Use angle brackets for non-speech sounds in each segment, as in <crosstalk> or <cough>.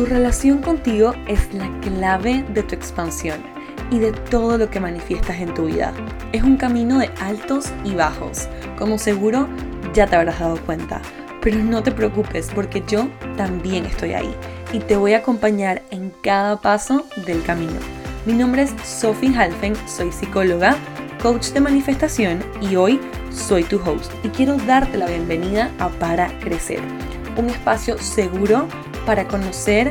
Tu relación contigo es la clave de tu expansión y de todo lo que manifiestas en tu vida. Es un camino de altos y bajos, como seguro ya te habrás dado cuenta. Pero no te preocupes porque yo también estoy ahí y te voy a acompañar en cada paso del camino. Mi nombre es Sophie Halfen, soy psicóloga, coach de manifestación y hoy soy tu host y quiero darte la bienvenida a Para Crecer, un espacio seguro para conocer,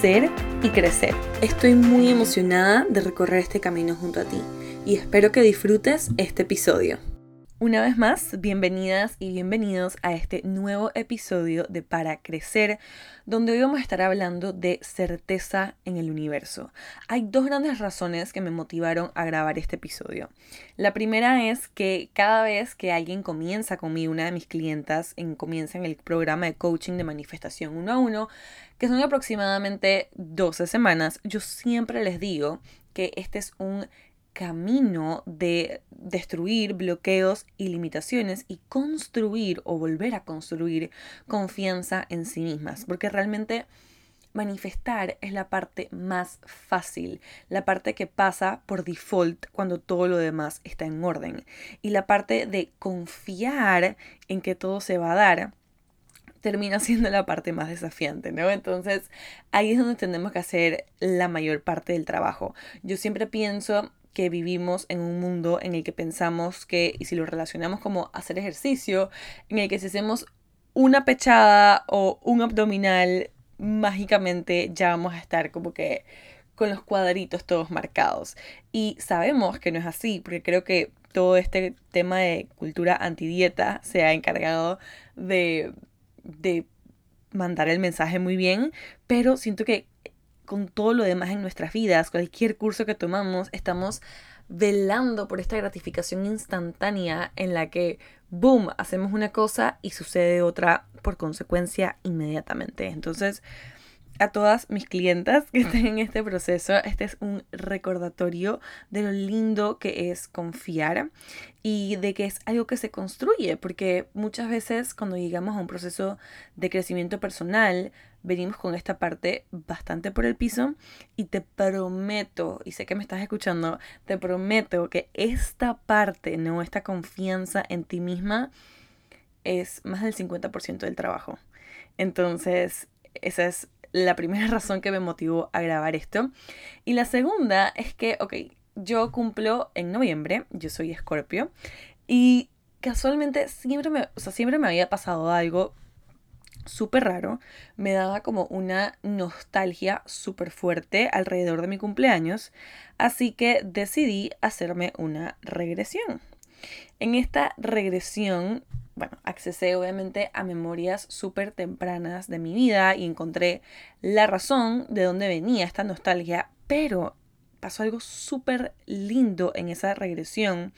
ser y crecer. Estoy muy emocionada de recorrer este camino junto a ti y espero que disfrutes este episodio. Una vez más, bienvenidas y bienvenidos a este nuevo episodio de Para Crecer, donde hoy vamos a estar hablando de certeza en el universo. Hay dos grandes razones que me motivaron a grabar este episodio. La primera es que cada vez que alguien comienza conmigo, una de mis clientas, en, comienza en el programa de coaching de manifestación uno a uno, que son aproximadamente 12 semanas, yo siempre les digo que este es un camino de destruir bloqueos y limitaciones y construir o volver a construir confianza en sí mismas, porque realmente manifestar es la parte más fácil, la parte que pasa por default cuando todo lo demás está en orden y la parte de confiar en que todo se va a dar termina <laughs> siendo la parte más desafiante, ¿no? Entonces ahí es donde tenemos que hacer la mayor parte del trabajo. Yo siempre pienso que vivimos en un mundo en el que pensamos que, y si lo relacionamos como hacer ejercicio, en el que si hacemos una pechada o un abdominal, mágicamente ya vamos a estar como que con los cuadritos todos marcados. Y sabemos que no es así, porque creo que todo este tema de cultura antidieta se ha encargado de, de mandar el mensaje muy bien, pero siento que con todo lo demás en nuestras vidas, cualquier curso que tomamos, estamos velando por esta gratificación instantánea en la que, boom, hacemos una cosa y sucede otra por consecuencia inmediatamente. Entonces, a todas mis clientas que estén en este proceso, este es un recordatorio de lo lindo que es confiar y de que es algo que se construye, porque muchas veces cuando llegamos a un proceso de crecimiento personal, venimos con esta parte bastante por el piso y te prometo, y sé que me estás escuchando, te prometo que esta parte, no esta confianza en ti misma, es más del 50% del trabajo. Entonces, esa es la primera <laughs> razón que me motivó a grabar esto. Y la segunda es que, ok, yo cumplo en noviembre, yo soy escorpio, y casualmente siempre me, o sea, siempre me había pasado algo súper raro, me daba como una nostalgia súper fuerte alrededor de mi cumpleaños, así que decidí hacerme una regresión. En esta regresión bueno, accesé obviamente a memorias súper tempranas de mi vida y encontré la razón de dónde venía esta nostalgia, pero pasó algo súper lindo en esa regresión.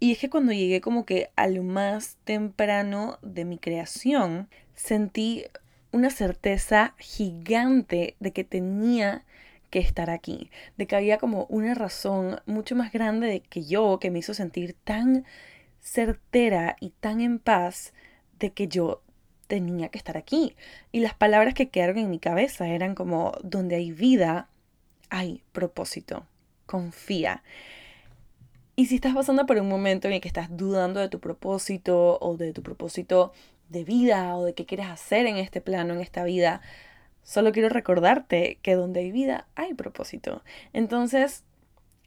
Y es que cuando llegué como que a lo más temprano de mi creación, sentí una certeza gigante de que tenía que estar aquí, de que había como una razón mucho más grande de que yo que me hizo sentir tan certera y tan en paz de que yo tenía que estar aquí. Y las palabras que quedaron en mi cabeza eran como, donde hay vida, hay propósito. Confía. Y si estás pasando por un momento en el que estás dudando de tu propósito o de tu propósito de vida o de qué quieres hacer en este plano, en esta vida, solo quiero recordarte que donde hay vida hay propósito. Entonces,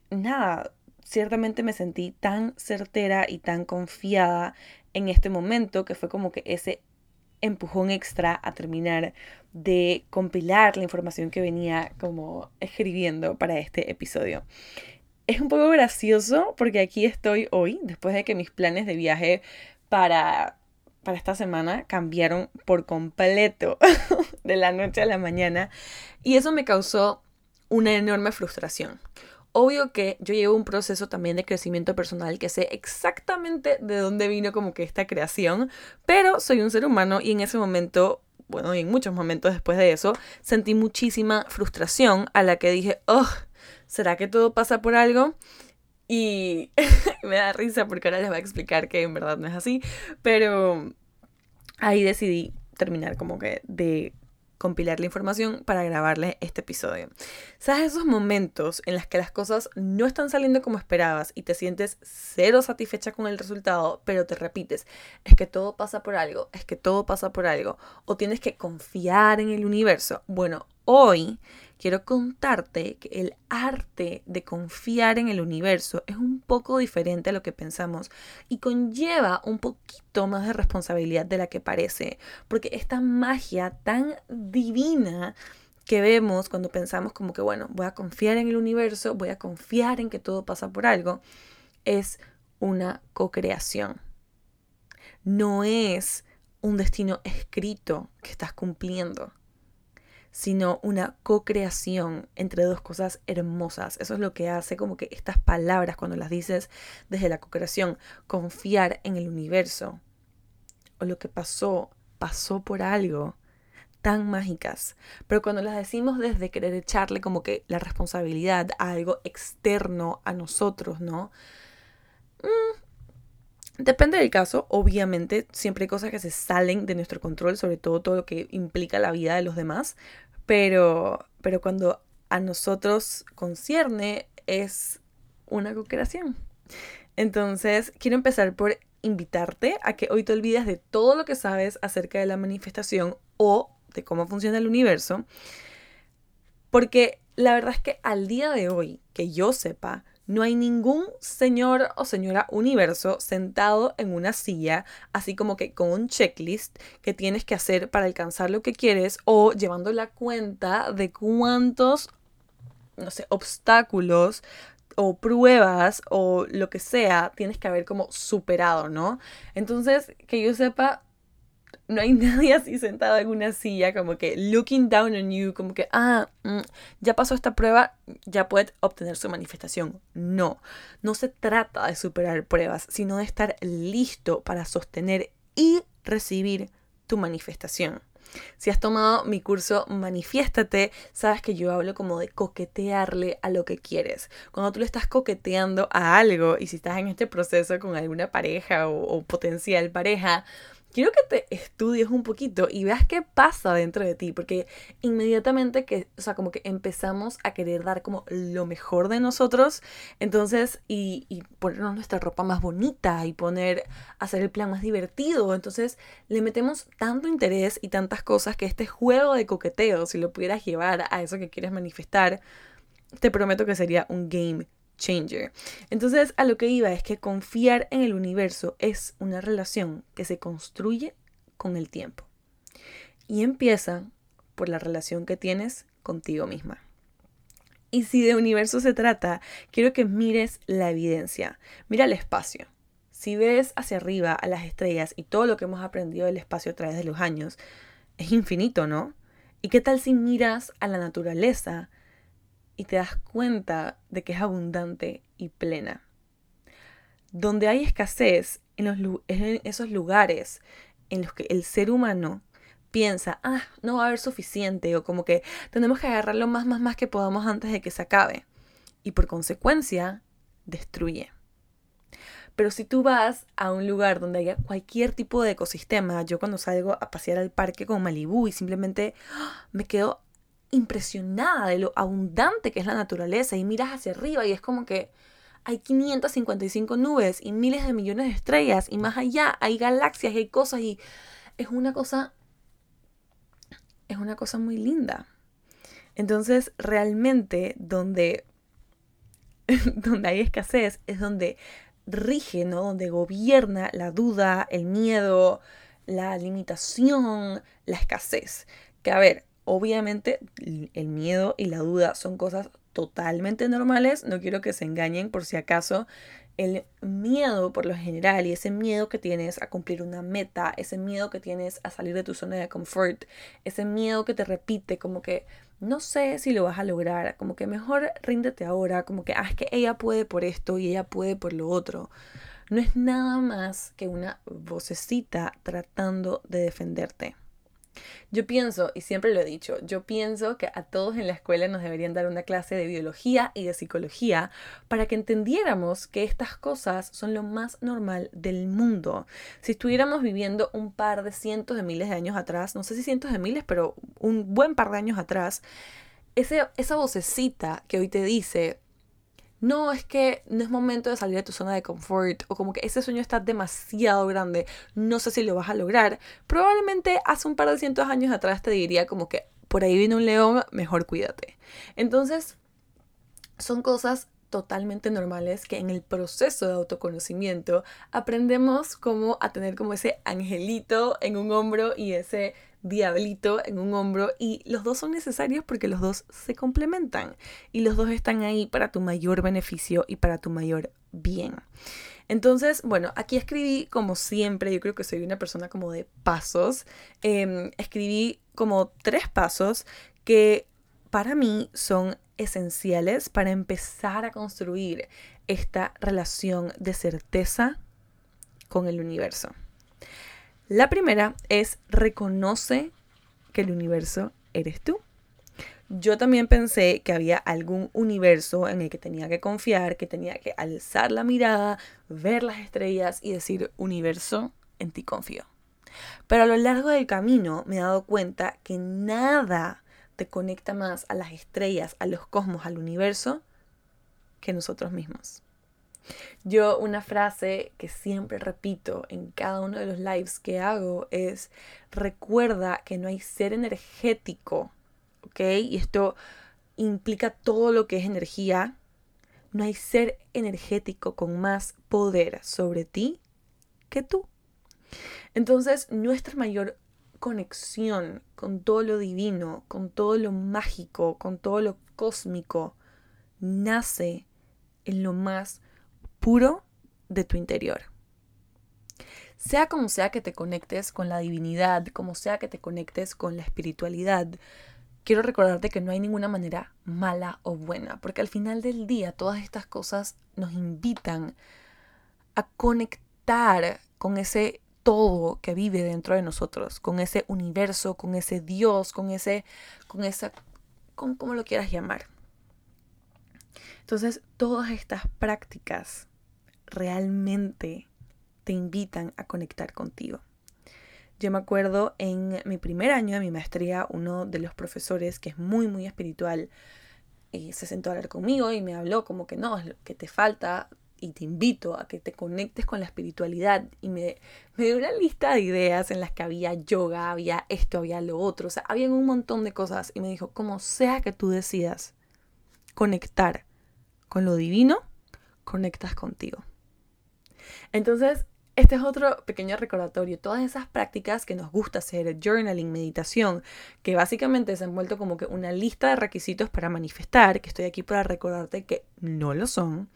nada, ciertamente me sentí tan certera y tan confiada en este momento que fue como que ese empujón extra a terminar de compilar la información que venía como escribiendo para este episodio. Es un poco gracioso porque aquí estoy hoy, después de que mis planes de viaje para, para esta semana cambiaron por completo <laughs> de la noche a la mañana. Y eso me causó una enorme frustración. Obvio que yo llevo un proceso también de crecimiento personal que sé exactamente de dónde vino como que esta creación, pero soy un ser humano y en ese momento, bueno, y en muchos momentos después de eso, sentí muchísima frustración a la que dije, oh, ¿será que todo pasa por algo? Y <laughs> me da risa porque ahora les voy a explicar que en verdad no es así, pero ahí decidí terminar como que de compilar la información para grabarle este episodio. ¿Sabes esos momentos en los que las cosas no están saliendo como esperabas y te sientes cero satisfecha con el resultado, pero te repites, es que todo pasa por algo, es que todo pasa por algo, o tienes que confiar en el universo? Bueno, hoy quiero contarte que el arte de confiar en el universo es un poco diferente a lo que pensamos y conlleva un poquito más de responsabilidad de la que parece, porque esta magia tan divina que vemos cuando pensamos como que, bueno, voy a confiar en el universo, voy a confiar en que todo pasa por algo, es una co-creación. No es un destino escrito que estás cumpliendo sino una co-creación entre dos cosas hermosas. Eso es lo que hace como que estas palabras, cuando las dices desde la co-creación, confiar en el universo, o lo que pasó, pasó por algo, tan mágicas. Pero cuando las decimos desde querer echarle como que la responsabilidad a algo externo a nosotros, ¿no? Mm, depende del caso, obviamente, siempre hay cosas que se salen de nuestro control, sobre todo todo lo que implica la vida de los demás, pero, pero cuando a nosotros concierne es una co-creación. Entonces, quiero empezar por invitarte a que hoy te olvides de todo lo que sabes acerca de la manifestación o de cómo funciona el universo, porque la verdad es que al día de hoy, que yo sepa, no hay ningún señor o señora universo sentado en una silla, así como que con un checklist que tienes que hacer para alcanzar lo que quieres o llevando la cuenta de cuántos, no sé, obstáculos o pruebas o lo que sea tienes que haber como superado, ¿no? Entonces, que yo sepa, no hay <laughs> nadie así sentado en una silla como que looking down on you, como que, ah, mm, ya pasó esta prueba, ya puede obtener su manifestación. No, no se trata de superar pruebas, sino de estar listo para sostener y recibir tu manifestación. Si has tomado mi curso Manifiéstate, sabes que yo hablo como de coquetearle a lo que quieres. Cuando tú le estás coqueteando a algo y si estás en este proceso con alguna pareja o, o potencial pareja, quiero que te estudies un poquito y veas qué pasa dentro de ti, porque inmediatamente que, o sea, como que empezamos a querer dar como lo mejor de nosotros, entonces, y, ponernos nuestra ropa más bonita y poner, hacer el plan más divertido, entonces le metemos tanto interés y tantas cosas que este juego de coqueteo, si lo pudieras llevar a eso que quieres manifestar, te prometo que sería un game changer. Entonces, a lo que iba es que confiar en el universo es una relación que se construye con el tiempo. Y empieza por la relación que tienes contigo misma. Y si de universo se trata, quiero que mires la evidencia. Mira el espacio. Si ves hacia arriba a las estrellas y todo lo que hemos aprendido del espacio a través de los años, es infinito, ¿no? ¿Y qué tal si miras a la naturaleza y te das cuenta de que es abundante y plena. Donde hay escasez, en, esos lugares en los que el ser humano piensa, ah, no va a haber suficiente, o como que tenemos que agarrar lo más, más, más que podamos antes de que se acabe. Y por consecuencia, destruye. Pero si tú vas a un lugar donde haya cualquier tipo de ecosistema, yo cuando salgo a pasear al parque con Malibú y simplemente ¡ah! me quedo impresionada de lo abundante que es la naturaleza y miras hacia arriba y es como que hay 555 nubes y miles de millones de estrellas y más allá hay galaxias y hay cosas y es una cosa es una cosa muy linda. Entonces, realmente donde <laughs> donde hay escasez es donde rige, ¿no? Donde gobierna la duda, el miedo, la limitación, la escasez. Que a ver, Obviamente el miedo y la duda son cosas totalmente normales, no quiero que se engañen por si acaso. El miedo por lo general y ese miedo que tienes a cumplir una meta, ese miedo que tienes a salir de tu zona de confort, ese miedo que te repite como que no sé si lo vas a lograr, como que mejor ríndete ahora, como que, ah, es que ella puede por esto y ella puede por lo otro. No es nada más que una vocecita tratando de defenderte. Yo pienso, y siempre lo he dicho, yo pienso que a todos en la escuela nos deberían dar una clase de biología y de psicología para que entendiéramos que estas cosas son lo más normal del mundo. Si estuviéramos viviendo un par de cientos de miles de años atrás, no sé si cientos de miles, pero un buen par de años atrás, ese, esa vocecita que hoy te dice, no, es que no es momento de salir de tu zona de confort o como que ese sueño está demasiado grande, no sé si lo vas a lograr. Probablemente hace un par de cientos años atrás te diría como que por ahí viene un león, mejor cuídate. Entonces, son cosas totalmente normales que en el proceso de autoconocimiento aprendemos como a tener como ese angelito en un hombro y ese diablito en un hombro y los dos son necesarios porque los dos se complementan y los dos están ahí para tu mayor beneficio y para tu mayor bien. Entonces, bueno, aquí escribí como siempre, yo creo que soy una persona como de pasos, em, escribí como tres pasos que para mí son esenciales para empezar a construir esta relación de certeza con el universo. La primera es reconoce que el universo eres tú. Yo también pensé que había algún universo en el que tenía que confiar, que tenía que alzar la mirada, ver las estrellas y decir, universo, en ti confío. Pero a lo largo del camino me he dado cuenta que nada te conecta más a las estrellas, a los cosmos, al universo, que nosotros mismos. Yo una frase que siempre repito en cada uno de los lives que hago es, recuerda que no hay ser energético, ¿ok? Y esto implica todo lo que es energía. No hay ser energético con más poder sobre ti que tú. Entonces, nuestra mayor conexión con todo lo divino, con todo lo mágico, con todo lo cósmico, nace en lo más puro de tu interior. Sea como sea que te conectes con la divinidad, como sea que te conectes con la espiritualidad, quiero recordarte que no hay ninguna manera mala o buena, porque al final del día todas estas cosas nos invitan a conectar con ese todo que vive dentro de nosotros, con ese universo, con ese Dios, con ese, con esa, con como lo quieras llamar. Entonces, todas estas prácticas realmente te invitan a conectar contigo. Yo me acuerdo en mi primer año de mi maestría, uno de los profesores que es muy, muy espiritual, eh, se sentó a hablar conmigo y me habló como que no, que te falta y te invito a que te conectes con la espiritualidad y me, me dio una lista de ideas en las que había yoga, había esto, había lo otro, o sea, había un montón de cosas y me dijo, como sea que tú decidas conectar con lo divino, conectas contigo. Entonces, este es otro pequeño recordatorio. Todas esas prácticas que nos gusta hacer, journaling, meditación, que básicamente se han vuelto como que una lista de requisitos para manifestar, que estoy aquí para recordarte que no lo son,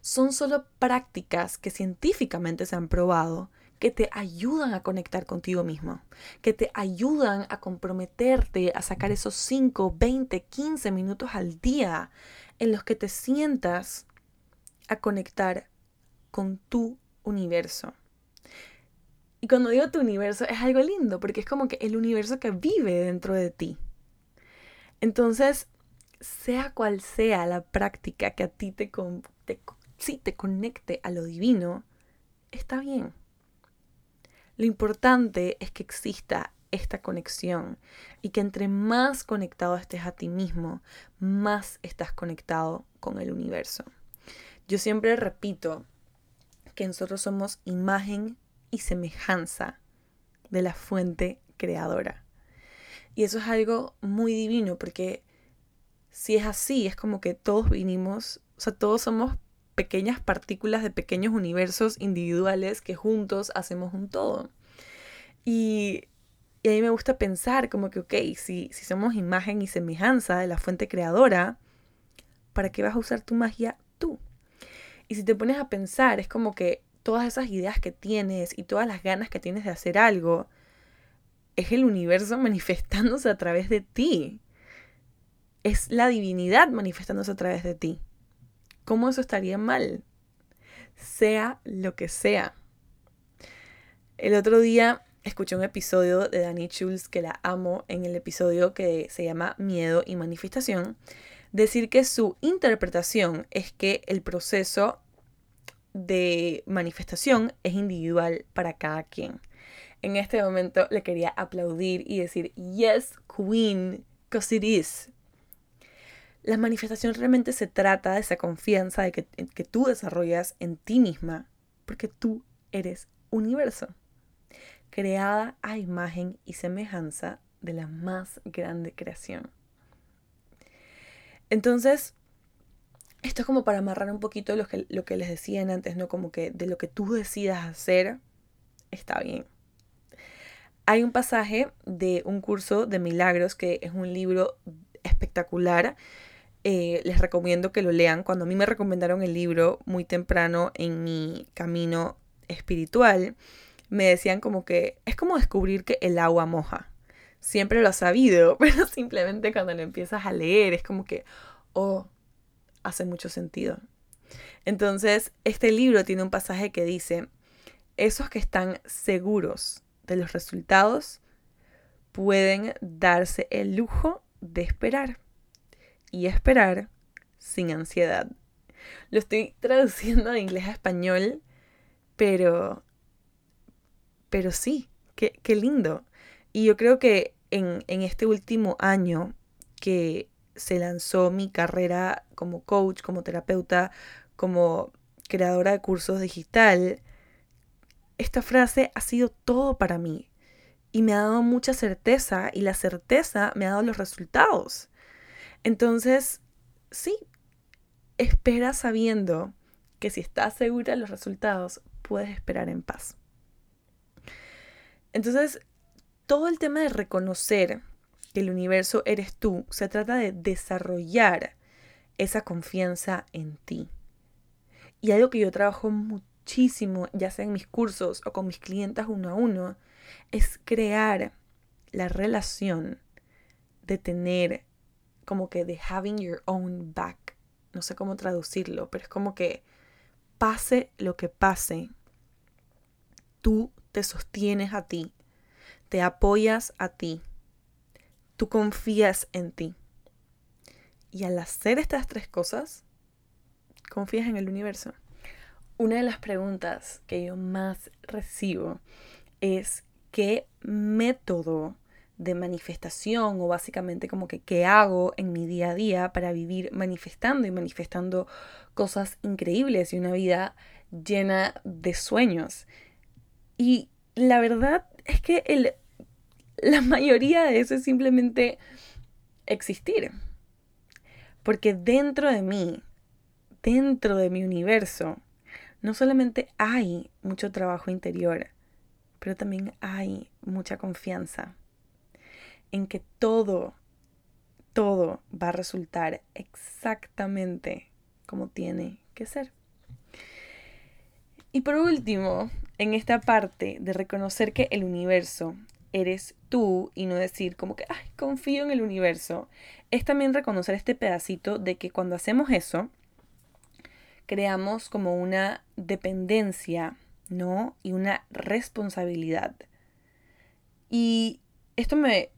son solo prácticas que científicamente se han probado que te ayudan a conectar contigo mismo, que te ayudan a comprometerte a sacar esos 5, 20, 15 minutos al día en los que te sientas a conectar con tu universo. Y cuando digo tu universo es algo lindo, porque es como que el universo que vive dentro de ti. Entonces, sea cual sea la práctica que a ti te, te, te conecte a lo divino, está bien. Lo importante es que exista esta conexión y que entre más conectado estés a ti mismo, más estás conectado con el universo. Yo siempre repito que nosotros somos imagen y semejanza de la fuente creadora. Y eso es algo muy divino porque si es así, es como que todos vinimos, o sea, todos somos pequeñas partículas de pequeños universos individuales que juntos hacemos un todo. Y, y a mí me gusta pensar como que, ok, si, si somos imagen y semejanza de la fuente creadora, ¿para qué vas a usar tu magia tú? Y si te pones a pensar, es como que todas esas ideas que tienes y todas las ganas que tienes de hacer algo, es el universo <laughs> manifestándose a través de ti. Es la divinidad manifestándose a través de ti. ¿Cómo eso estaría mal? Sea lo que sea. El otro día escuché un episodio de Dani Schulz que la amo en el episodio que se llama Miedo y Manifestación, decir que su interpretación es que el proceso de manifestación es individual para cada quien. En este momento le quería aplaudir y decir, yes, queen, because it is. La manifestación realmente se trata de esa confianza de que, que tú desarrollas en ti misma, porque tú eres universo, creada a imagen y semejanza de la más grande creación. Entonces, esto es como para amarrar un poquito lo que, les decían antes, ¿no? Como que de lo que tú decidas hacer, está bien. Hay un pasaje de un curso de milagros que es un libro espectacular. Eh, les recomiendo que lo lean. Cuando a mí me recomendaron el libro muy temprano en mi camino espiritual, me decían como que es como descubrir que el agua moja. Siempre lo has sabido, <laughs> pero simplemente cuando lo empiezas a leer es como que, oh, hace mucho sentido. Entonces, este libro tiene un pasaje que dice, esos que están seguros de los resultados pueden darse el lujo de esperar y esperar sin ansiedad. Lo estoy <laughs> traduciendo de inglés a español, pero, pero sí, qué, qué lindo. Y yo creo que en, en este último año que se lanzó mi carrera como coach, como terapeuta, como creadora de cursos digital, esta frase ha sido todo para mí y me ha dado mucha certeza y la certeza me ha dado los resultados. Entonces, sí, espera sabiendo que si estás segura de los resultados, puedes esperar en paz. Entonces, todo el tema de reconocer que el universo eres tú, se trata de desarrollar esa confianza en ti. Y algo que yo trabajo muchísimo, ya sea en mis cursos o con mis clientes uno a uno, es crear la relación de tener como que de having your own back. No sé cómo traducirlo, pero es como que pase lo que pase, tú te sostienes a ti, te apoyas a ti tú confías en ti. Y al hacer estas tres cosas, confías en el universo. Una de las preguntas que yo más recibo es qué método de manifestación o básicamente como que qué hago en mi día a día para vivir manifestando y manifestando cosas increíbles y una vida llena de sueños. Y la verdad es que el la mayoría de eso es simplemente existir. Porque dentro de mí, dentro de mi universo, no solamente hay mucho trabajo interior, pero también hay mucha confianza en que todo, todo va a resultar exactamente como tiene que ser. Y por último, en esta parte de reconocer que el universo eres tú y no decir como que, ay, confío en el universo, es también reconocer este pedacito de que cuando hacemos eso, creamos como una dependencia, ¿no? Y una responsabilidad. Y esto me,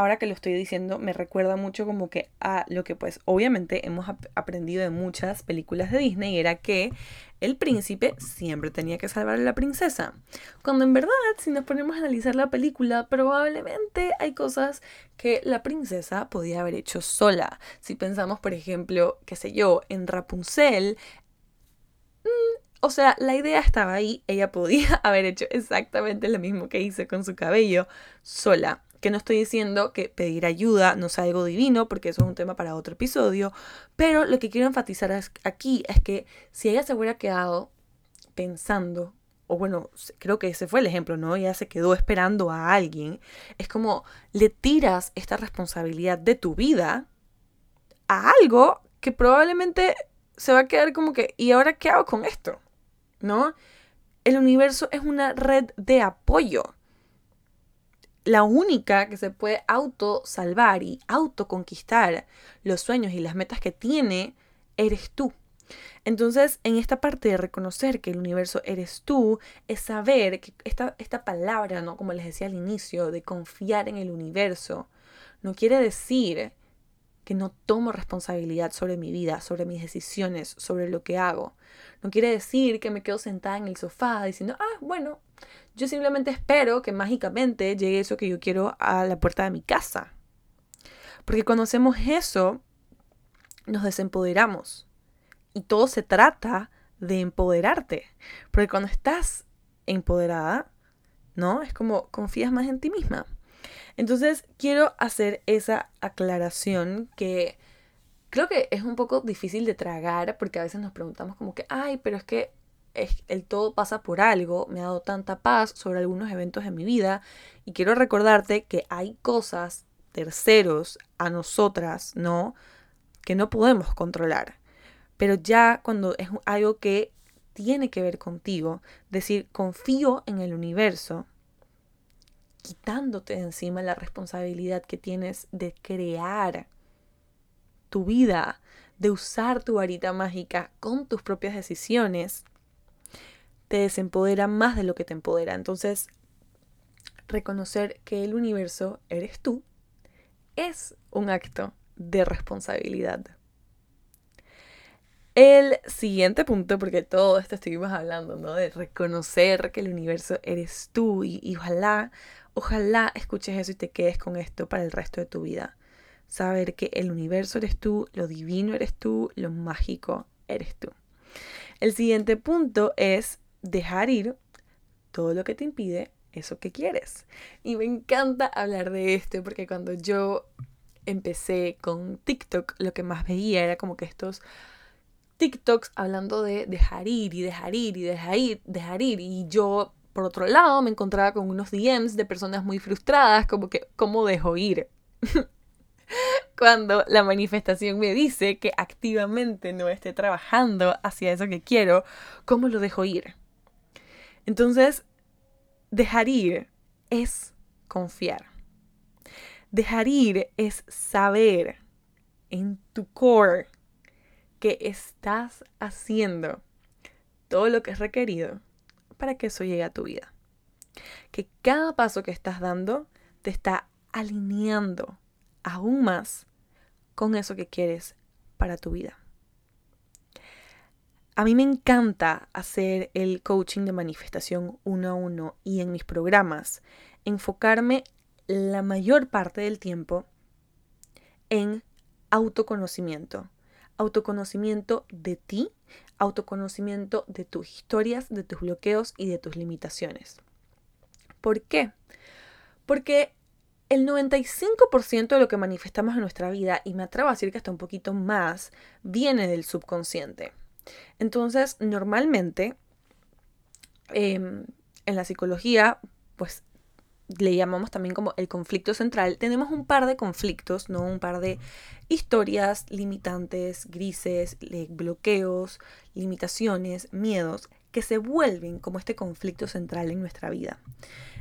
ahora que lo estoy diciendo, me recuerda mucho como que a lo que pues obviamente hemos aprendido de muchas películas de Disney, era que el príncipe siempre tenía que salvar a la princesa. Cuando en verdad, si nos ponemos a analizar la película, probablemente hay cosas que la princesa podía haber hecho sola. Si pensamos, por ejemplo, qué sé yo, en Rapunzel, mm, o sea, la idea estaba ahí, ella podía <laughs> haber hecho exactamente lo mismo que hizo con su cabello sola que no estoy diciendo que pedir ayuda no sea algo divino, porque eso es un tema para otro episodio, pero lo que quiero enfatizar aquí es que si ella se hubiera quedado pensando, o bueno, creo que ese fue el ejemplo, ¿no? Ella se quedó esperando a alguien, es como le tiras esta responsabilidad de tu vida a algo que probablemente se va a quedar como que, ¿y ahora qué hago con esto? ¿No? El universo es una red de apoyo la única que se puede auto salvar y autoconquistar los sueños y las metas que tiene eres tú. Entonces, en esta parte de reconocer que el universo eres tú, es saber que esta, esta palabra, ¿no? Como les decía al inicio, de confiar en el universo, no quiere decir que no tomo responsabilidad sobre mi vida, sobre mis decisiones, sobre lo que hago. No quiere decir que me quedo sentada en el sofá diciendo, ah, bueno, yo simplemente espero que mágicamente llegue eso que yo quiero a la puerta de mi casa. Porque cuando hacemos eso, nos desempoderamos. Y todo se trata de empoderarte. Porque cuando estás empoderada, ¿no? Es como confías más en ti misma. Entonces, quiero hacer esa aclaración que creo que es un poco difícil de tragar porque a veces nos preguntamos como que, ay, pero es que el todo pasa por algo, me ha dado tanta paz sobre algunos eventos en mi vida y quiero recordarte que hay cosas terceros a nosotras, ¿no? Que no podemos controlar. Pero ya cuando es algo que tiene que ver contigo, decir, confío en el universo, quitándote de encima la responsabilidad que tienes de crear tu vida, de usar tu varita mágica con tus propias decisiones, te desempodera más de lo que te empodera. Entonces, reconocer que el universo eres tú es un acto de responsabilidad. El siguiente punto, porque todo esto estuvimos hablando, ¿no? De reconocer que el universo eres tú y, ojalá, ojalá escuches eso y te quedes con esto para el resto de tu vida. Saber que el universo eres tú, lo divino eres tú, lo mágico eres tú. El siguiente punto es dejar ir todo lo que te impide eso que quieres. Y me encanta hablar de esto porque cuando yo empecé con TikTok, lo que más veía era como que estos TikToks hablando de dejar ir y dejar ir y dejar ir, dejar ir. Y yo, por otro lado, me encontraba con unos DMs de personas muy frustradas, como que, ¿cómo dejo ir? <laughs> Cuando la manifestación me dice que activamente no esté trabajando hacia eso que quiero, ¿cómo lo dejo ir? Entonces, dejar ir es confiar. Dejar ir es saber en tu core que estás haciendo todo lo que es requerido para que eso llegue a tu vida. Que cada paso que estás dando te está alineando aún más con eso que quieres para tu vida. A mí me encanta hacer el coaching de manifestación uno a uno y en mis programas enfocarme la mayor parte del tiempo en autoconocimiento, autoconocimiento de ti, autoconocimiento de tus historias, de tus bloqueos y de tus limitaciones. ¿Por qué? Porque el 95% de lo que manifestamos en nuestra vida, y me atrevo a decir que hasta un poquito más, viene del subconsciente. Entonces, normalmente, em, en la psicología, pues le llamamos también como el conflicto central, tenemos un par de conflictos, ¿no? Un par de historias limitantes, grises, bloqueos, limitaciones, miedos, que se vuelven como este conflicto central en nuestra vida.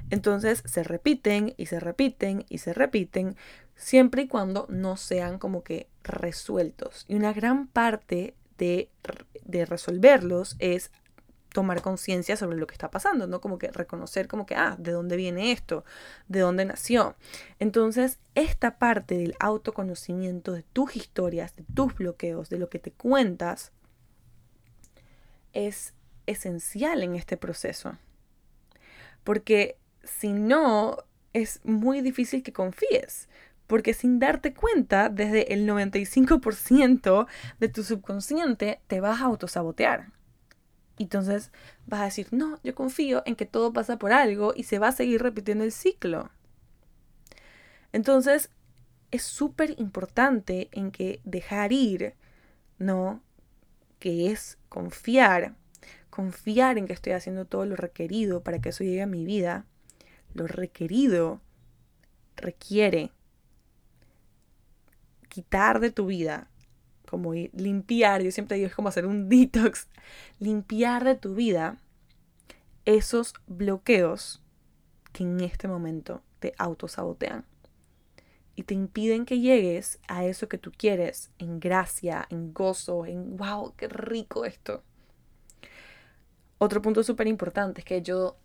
Entonces se repiten y se repiten y se repiten siempre y cuando no sean como que resueltos. Y una gran parte de, de resolverlos es tomar conciencia sobre lo que está pasando, ¿no? Como que reconocer como que, ah, ¿de dónde viene esto? ¿De dónde nació? Entonces, esta parte del autoconocimiento de tus historias, de tus bloqueos, de lo que te cuentas, es esencial en este proceso. Porque si no, es muy difícil que confíes. Porque sin darte cuenta, desde el 95% de tu subconsciente te vas a autosabotear. Entonces vas a decir, no, yo confío en que todo pasa por algo y se va a seguir repitiendo el ciclo. Entonces es súper importante en que dejar ir, ¿no? Que es confiar, confiar en que estoy haciendo todo lo requerido para que eso llegue a mi vida. Lo requerido requiere quitar de tu vida como limpiar, yo siempre digo es como hacer un <laughs> detox, limpiar de tu vida esos bloqueos que en este momento te autosabotean. y te impiden que llegues a eso que tú quieres en gracia, en gozo, en wow, qué rico esto. Otro punto súper importante es que yo,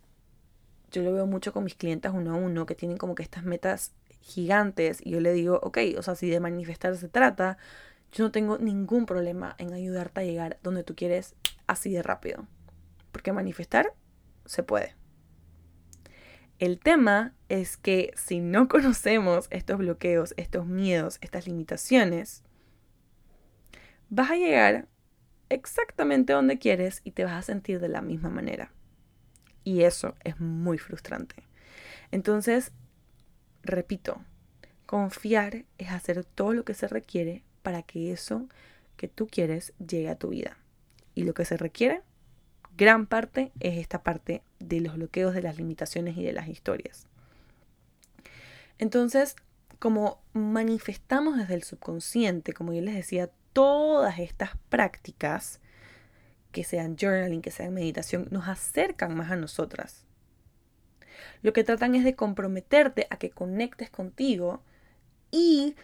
yo lo veo mucho con mis clientes uno a uno que tienen como que estas metas gigantes y yo le digo, ok, o sea, si de manifestar se trata, yo no tengo ningún problema en ayudarte a llegar donde tú quieres así de rápido. Porque manifestar se puede. El tema es que si no <laughs> conocemos estos bloqueos, estos miedos, estas limitaciones, vas a llegar exactamente donde quieres y te vas a sentir de la misma manera. Y eso es muy frustrante. Entonces, repito, confiar es hacer todo lo que se requiere para que eso que tú quieres llegue a tu vida. Y lo que se requiere gran parte es esta parte de los bloqueos, de las limitaciones y de las historias. Entonces, como manifestamos desde el subconsciente, como yo les decía, todas estas prácticas, que sean journaling, que sean meditación, nos acercan más a nosotras. Lo que tratan es de comprometerte a que conectes contigo y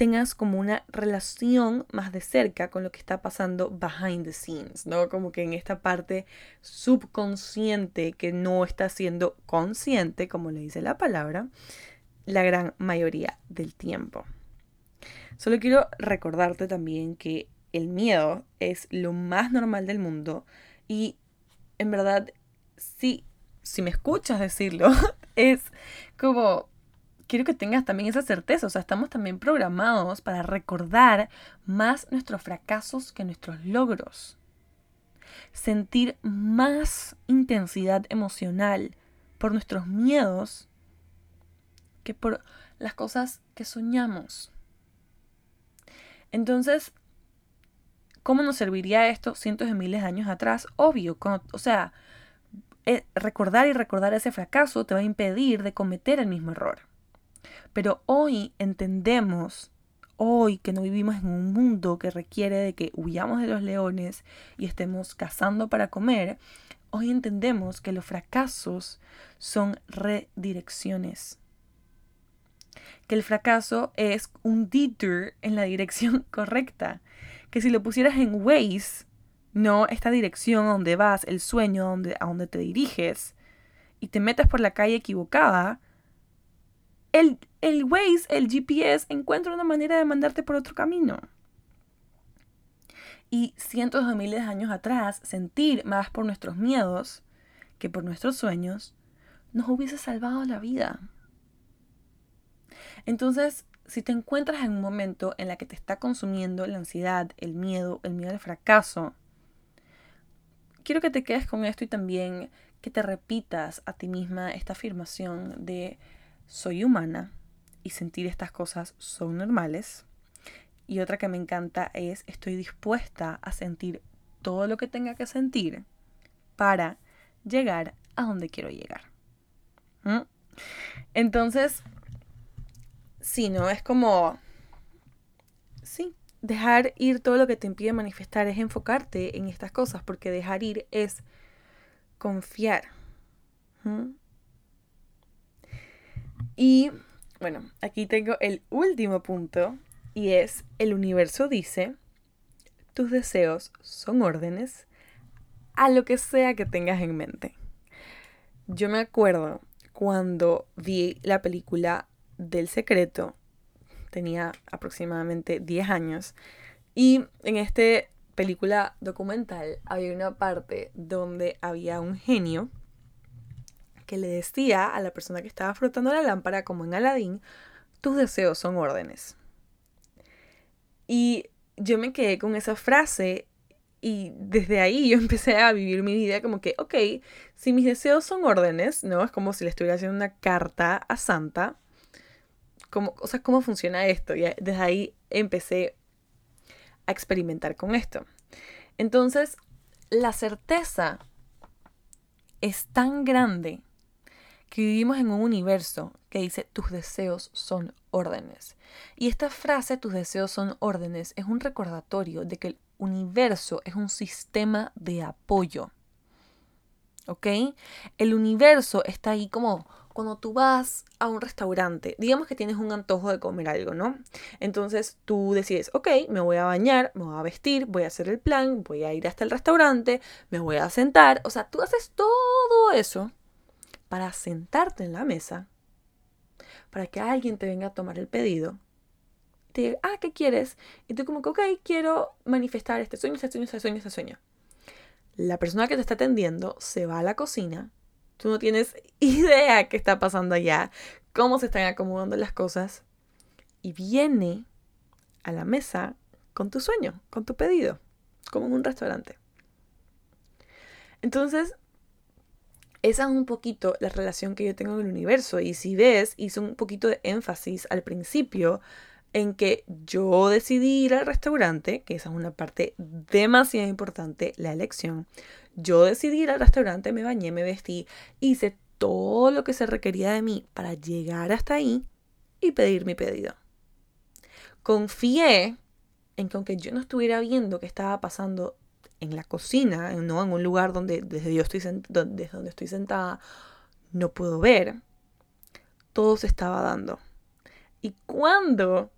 tengas como una relación más de cerca con lo que está pasando behind the scenes, ¿no? Como que en esta parte subconsciente que no está siendo consciente, como le dice la palabra, la gran mayoría del tiempo. Solo quiero recordarte también que el miedo es lo más normal del mundo y en verdad, sí, si me escuchas decirlo, <laughs> es como quiero que tengas también esa certeza. O sea, estamos también programados para recordar más nuestros fracasos que nuestros logros. Sentir más intensidad emocional por nuestros miedos que por las cosas que soñamos. Entonces, ¿cómo nos serviría esto cientos de miles de años atrás? Obvio, o sea, eh, recordar y recordar ese fracaso te va a impedir de cometer el mismo error. Pero hoy entendemos, hoy que no vivimos en un mundo que requiere de que huyamos de los leones y estemos cazando para comer, hoy entendemos que los fracasos son redirecciones. Que el fracaso es un detour en la dirección <laughs> correcta. Que si lo pusieras en Waze, no esta dirección a donde vas, el sueño donde, a donde te diriges, y te metes por la calle equivocada, el, el Waze, el GPS, encuentra una manera de mandarte por otro camino. Y cientos de miles de años atrás, sentir más por nuestros miedos que por nuestros sueños nos hubiese salvado la vida. Entonces, si te encuentras en un momento en la que te está consumiendo la ansiedad, el miedo, el miedo al fracaso, quiero que te quedes con esto y también que te repitas a ti misma esta afirmación de soy humana y sentir estas cosas son normales. Y otra que me encanta es estoy dispuesta a sentir todo lo que tenga que sentir para llegar a donde quiero llegar. ¿Mm? Entonces, sí, ¿no? Es como, sí, dejar ir todo lo que te impide manifestar es enfocarte en estas cosas, porque dejar ir es confiar. ¿Mm? Y bueno, aquí tengo el último punto y es el universo dice, tus deseos son órdenes a lo que sea que tengas en mente. Yo me acuerdo cuando vi la película del secreto, tenía aproximadamente 10 años, y en esta película documental había una parte donde había un genio que le decía a la persona que estaba frotando la lámpara, como en Aladdin, tus deseos son órdenes. Y yo me quedé con esa frase y desde ahí yo <laughs> empecé a vivir mi vida como que, ok, si mis deseos son órdenes, ¿no? Es como si le estuviera haciendo una carta a Santa. Como, o sea, ¿cómo funciona esto? Y desde ahí empecé a experimentar con esto. Entonces, la certeza es tan grande que vivimos en un universo que dice tus deseos son órdenes. Y esta frase, tus deseos son órdenes, es un recordatorio de que el universo es un sistema de apoyo. ¿Ok? El universo está ahí como cuando tú vas a un restaurante, digamos que tienes un antojo de comer algo, ¿no? Entonces tú decides, ok, me voy a bañar, me voy a vestir, voy a hacer el plan, voy a ir hasta el restaurante, me voy a sentar. O sea, tú haces todo eso para sentarte en la mesa, para que alguien te venga a tomar el pedido. Te diga, ah, ¿qué quieres? Y tú como que, ok, quiero manifestar este sueño, este sueño, este sueño, este sueño. La persona que te está atendiendo se va a la cocina Tú no tienes <laughs> idea qué está pasando allá, cómo se están acomodando las cosas. Y viene a la mesa con tu sueño, con tu pedido, como en un restaurante. Entonces, esa es un poquito la relación que yo tengo con el universo. Y si ves, hice un poquito de énfasis al principio en que yo decidí ir al restaurante, que esa es una parte demasiado importante, la elección. Yo decidí ir al restaurante, me bañé, me vestí, hice todo lo que se requería de mí para llegar hasta ahí y pedir mi pedido. Confié en que aunque yo no estuviera viendo qué estaba pasando en la cocina, ¿no? en un lugar donde desde, yo estoy donde estoy sentada no puedo ver, todo se estaba dando. Y cuando,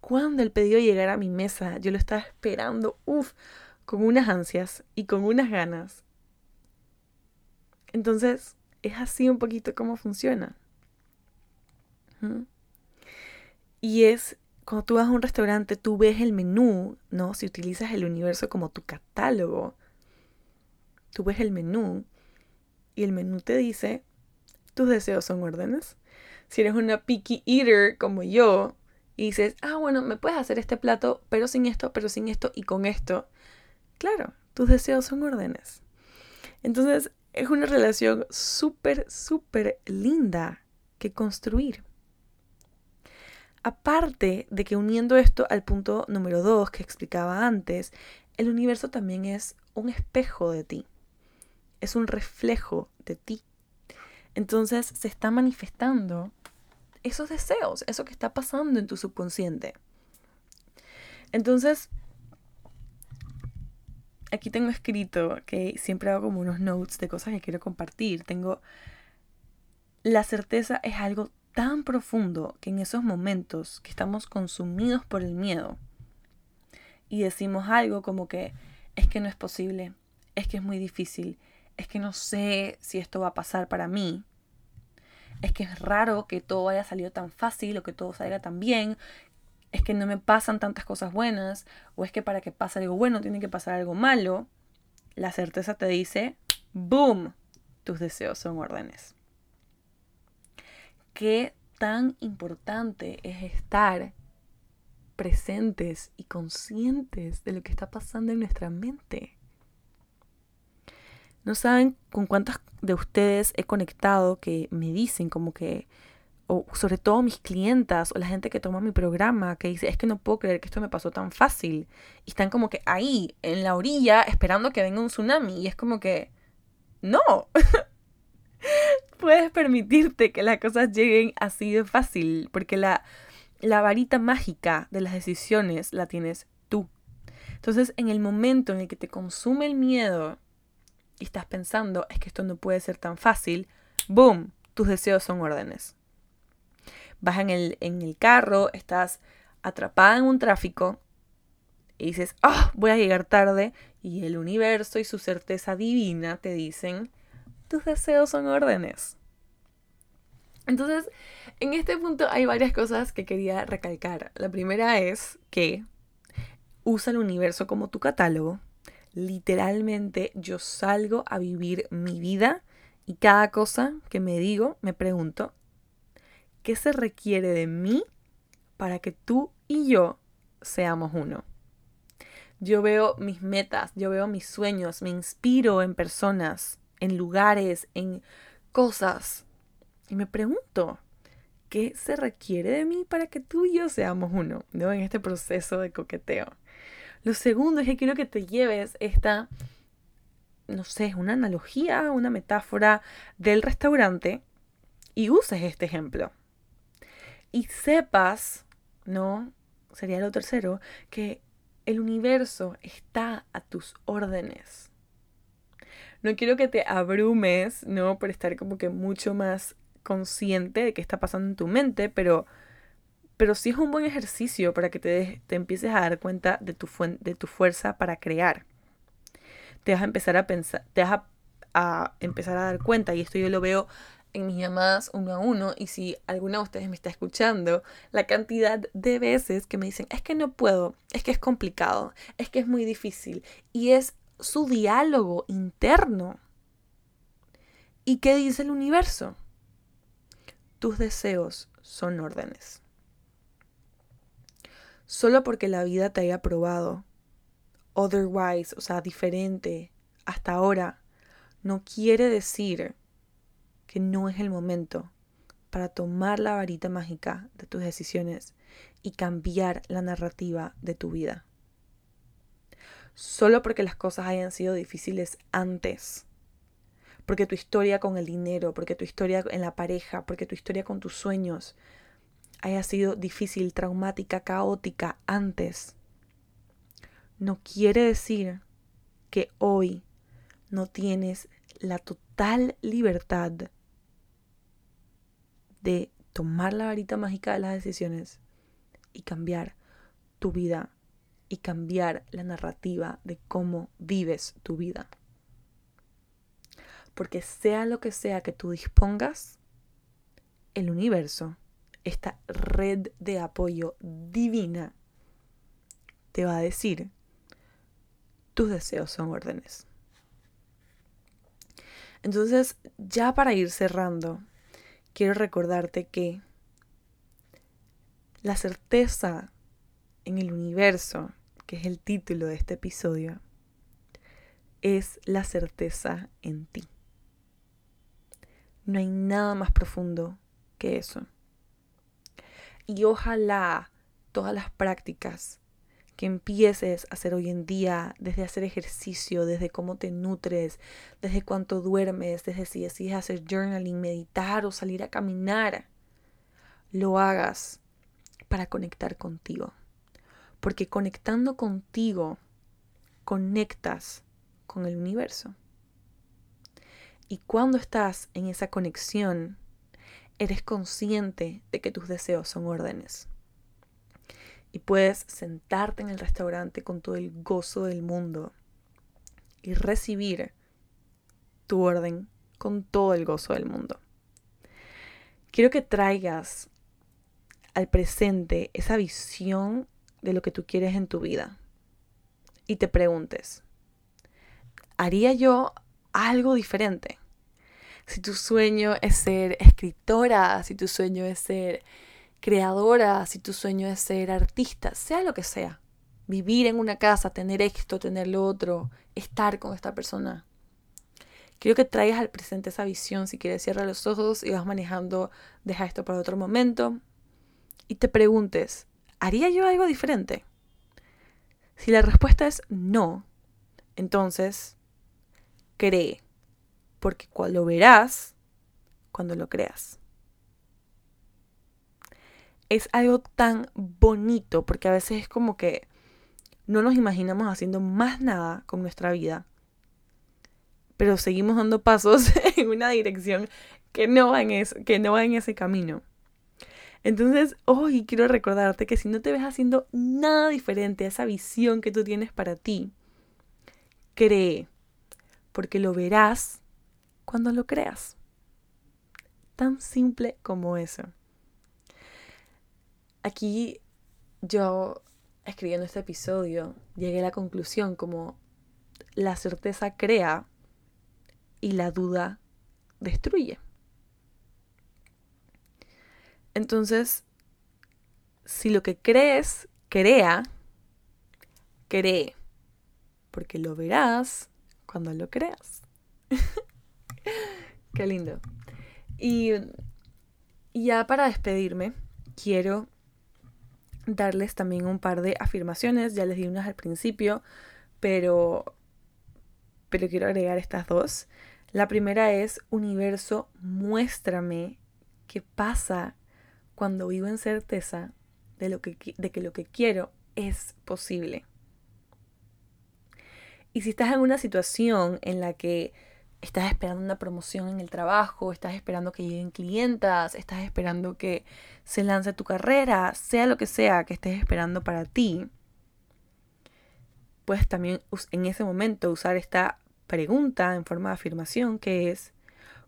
cuando el pedido llegara a mi mesa, yo lo estaba esperando, uff, con unas ansias y con unas ganas. Entonces, es así un poquito como funciona. Y es, cuando tú vas a un restaurante, tú ves el menú, ¿no? Si utilizas el universo como tu catálogo, tú ves el menú y el menú te dice, tus deseos son órdenes. Si eres una picky eater como yo, y dices, ah, bueno, me puedes hacer este plato, pero sin esto, pero sin esto y con esto. Claro, tus deseos son órdenes. Entonces, es una relación súper, súper linda que construir. Aparte de que uniendo esto al punto número dos que explicaba antes, el universo también es un espejo de ti, es un reflejo de ti. Entonces se está manifestando esos deseos, eso que está pasando en tu subconsciente. Entonces, aquí tengo escrito que siempre hago como unos notes de cosas que quiero compartir. Tengo la certeza es algo tan profundo que en esos momentos que estamos consumidos por el miedo y decimos algo como que es que no es posible, es que es muy difícil, es que no sé si esto va a pasar para mí, es que es raro que todo haya salido tan fácil o que todo salga tan bien, es que no me pasan tantas cosas buenas, o es que para que pase algo bueno tiene que pasar algo malo, la certeza te dice, ¡boom! Tus deseos son órdenes. ¿Qué tan importante es estar presentes y conscientes de lo que está pasando en nuestra mente? No saben con cuántas de ustedes he conectado que me dicen como que o sobre todo mis clientas o la gente que toma mi programa, que dice, es que no puedo creer que esto me pasó tan fácil. Y están como que ahí, en la orilla, esperando que venga un tsunami. Y es como que, no. <laughs> Puedes permitirte que las cosas lleguen así de fácil, porque la, la varita mágica de las decisiones la tienes tú. Entonces, en el momento en el que te consume el miedo y estás pensando, es que esto no puede ser tan fácil, ¡boom! Tus deseos son órdenes vas en el, en el carro, estás atrapada en un tráfico y dices, ah, voy a llegar tarde. Y el universo y su certeza divina te dicen, tus deseos son órdenes. Entonces, en este punto hay varias cosas que quería recalcar. La primera es que usa el universo como tu catálogo. Literalmente yo salgo a vivir mi vida y cada cosa que me digo me pregunto, ¿Qué se requiere de mí para que tú y yo seamos uno? Yo veo mis metas, yo veo mis sueños, me inspiro en personas, en lugares, en cosas. Y me pregunto, ¿qué se requiere de mí para que tú y yo seamos uno? ¿No? En este proceso de coqueteo. Lo segundo es que quiero que te lleves esta, no sé, una analogía, una metáfora del restaurante y uses este ejemplo y sepas, ¿no? Sería lo tercero, que el universo está a tus órdenes. No quiero que te abrumes, ¿no? Por estar como que mucho más consciente de qué está pasando en tu mente, pero, pero sí es un buen ejercicio para que te, te empieces a dar cuenta de tu, de tu fuerza para crear. Te vas a empezar a pensar, te vas a, a empezar a dar cuenta, y esto yo lo veo en mis llamadas uno a uno y si alguna de ustedes me está escuchando, la cantidad de veces que me dicen, es que no puedo, es que es complicado, es que es muy difícil y es su diálogo interno. ¿Y qué dice el universo? Tus deseos son órdenes. Solo porque la vida te haya probado, otherwise, o sea, diferente, hasta ahora, no quiere decir que no es el momento para tomar la varita mágica de tus decisiones y cambiar la narrativa de tu vida. Solo porque las cosas hayan sido difíciles antes, porque tu historia con el dinero, porque tu historia en la pareja, porque tu historia con tus sueños haya sido difícil, traumática, caótica antes, no quiere decir que hoy no tienes la total libertad de tomar la varita mágica de las decisiones y cambiar tu vida y cambiar la narrativa de cómo vives tu vida. Porque sea lo que sea que tú dispongas, el universo, esta red de apoyo divina, te va a decir, tus deseos son órdenes. Entonces, ya para ir cerrando, quiero recordarte que la certeza en el universo, que es el título de este episodio, es la certeza en ti. No hay nada más profundo que eso. Y ojalá todas las prácticas que empieces a hacer hoy en día, desde hacer ejercicio, desde cómo te nutres, desde cuánto duermes, desde si decides hacer journaling, meditar o salir a caminar, lo hagas para conectar contigo. Porque conectando contigo, conectas con el universo. Y cuando estás en esa conexión, eres consciente de que tus deseos son órdenes y puedes sentarte en el restaurante con todo el gozo del mundo y recibir tu orden con todo el gozo del mundo. Quiero que traigas al presente esa visión de lo que tú quieres en tu vida y te preguntes, ¿haría yo algo diferente? Si tu sueño es ser escritora, si tu sueño es ser creadora, si tu sueño es ser artista, sea lo que sea. Vivir en una casa, tener esto, tener lo otro, estar con esta persona. Quiero que traigas al presente esa visión. Si quieres, cierra los ojos y vas manejando, deja esto para otro momento. Y te preguntes, ¿haría yo algo diferente? Si la respuesta es no, entonces cree, porque lo verás cuando lo creas es algo tan bonito porque a veces es como que no nos imaginamos haciendo más nada con nuestra vida, pero seguimos dando pasos <laughs> en una dirección que no va en, que no va en ese camino. Entonces, hoy quiero recordarte que si no te ves haciendo nada diferente a esa visión que tú tienes para ti, cree, porque lo verás cuando lo creas. Tan simple como eso aquí yo, escribiendo este episodio, llegué a la conclusión como la certeza crea y la duda destruye. Entonces, si lo que crees crea, cree, porque lo verás cuando lo creas. <laughs> Qué lindo. Y, ya para despedirme, quiero darles también un par de afirmaciones. Ya les di unas al principio, pero, pero quiero agregar estas dos. La primera es, universo, muéstrame qué pasa cuando vivo en certeza de, lo que, de que lo que quiero es posible. Y si estás en una situación en la que estás esperando una promoción en el trabajo, estás esperando que lleguen clientas, estás esperando que se lance tu carrera, sea lo que sea que estés esperando para ti, puedes también en ese momento usar esta pregunta en forma de afirmación que es,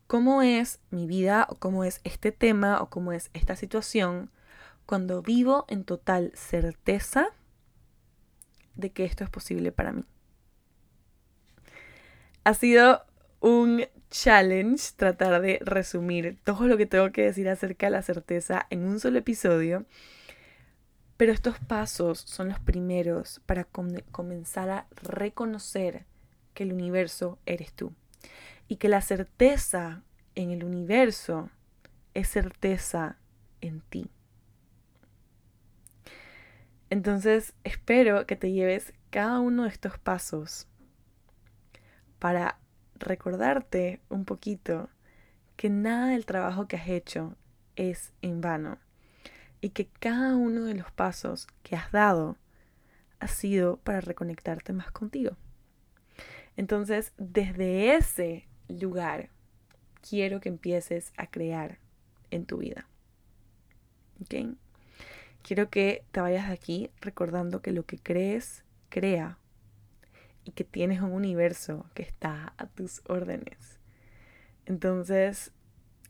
¿cómo es mi vida o cómo es este tema o cómo es esta situación cuando vivo en total certeza de que esto es posible para mí? Ha sido un challenge tratar de resumir todo lo que tengo que decir acerca de la certeza en un solo episodio. Pero estos pasos son los primeros para comenzar a reconocer que el universo eres tú. Y que la certeza en el universo es certeza en ti. Entonces espero que te lleves cada uno de estos pasos para recordarte un poquito que nada del trabajo que has hecho es en vano y que cada uno de los pasos que has dado ha sido para reconectarte más contigo. Entonces, desde ese lugar, quiero que empieces a crear en tu vida. ¿Ok? Quiero que te vayas de aquí recordando que lo que crees, crea y que tienes un universo que está a tus órdenes. Entonces,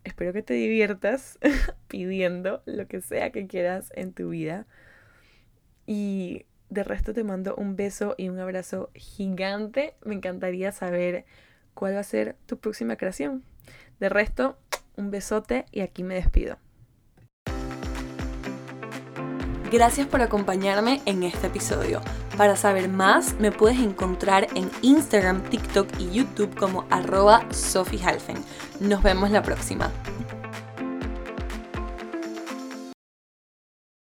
espero que te diviertas <laughs> pidiendo lo que sea que quieras en tu vida. Y de resto te mando un beso y un abrazo gigante. Me encantaría saber cuál va a ser tu próxima creación. De resto, un besote y aquí me despido. Gracias por acompañarme en este episodio. Para saber más, me puedes encontrar en Instagram, TikTok y YouTube como arroba Sophie Nos vemos la próxima.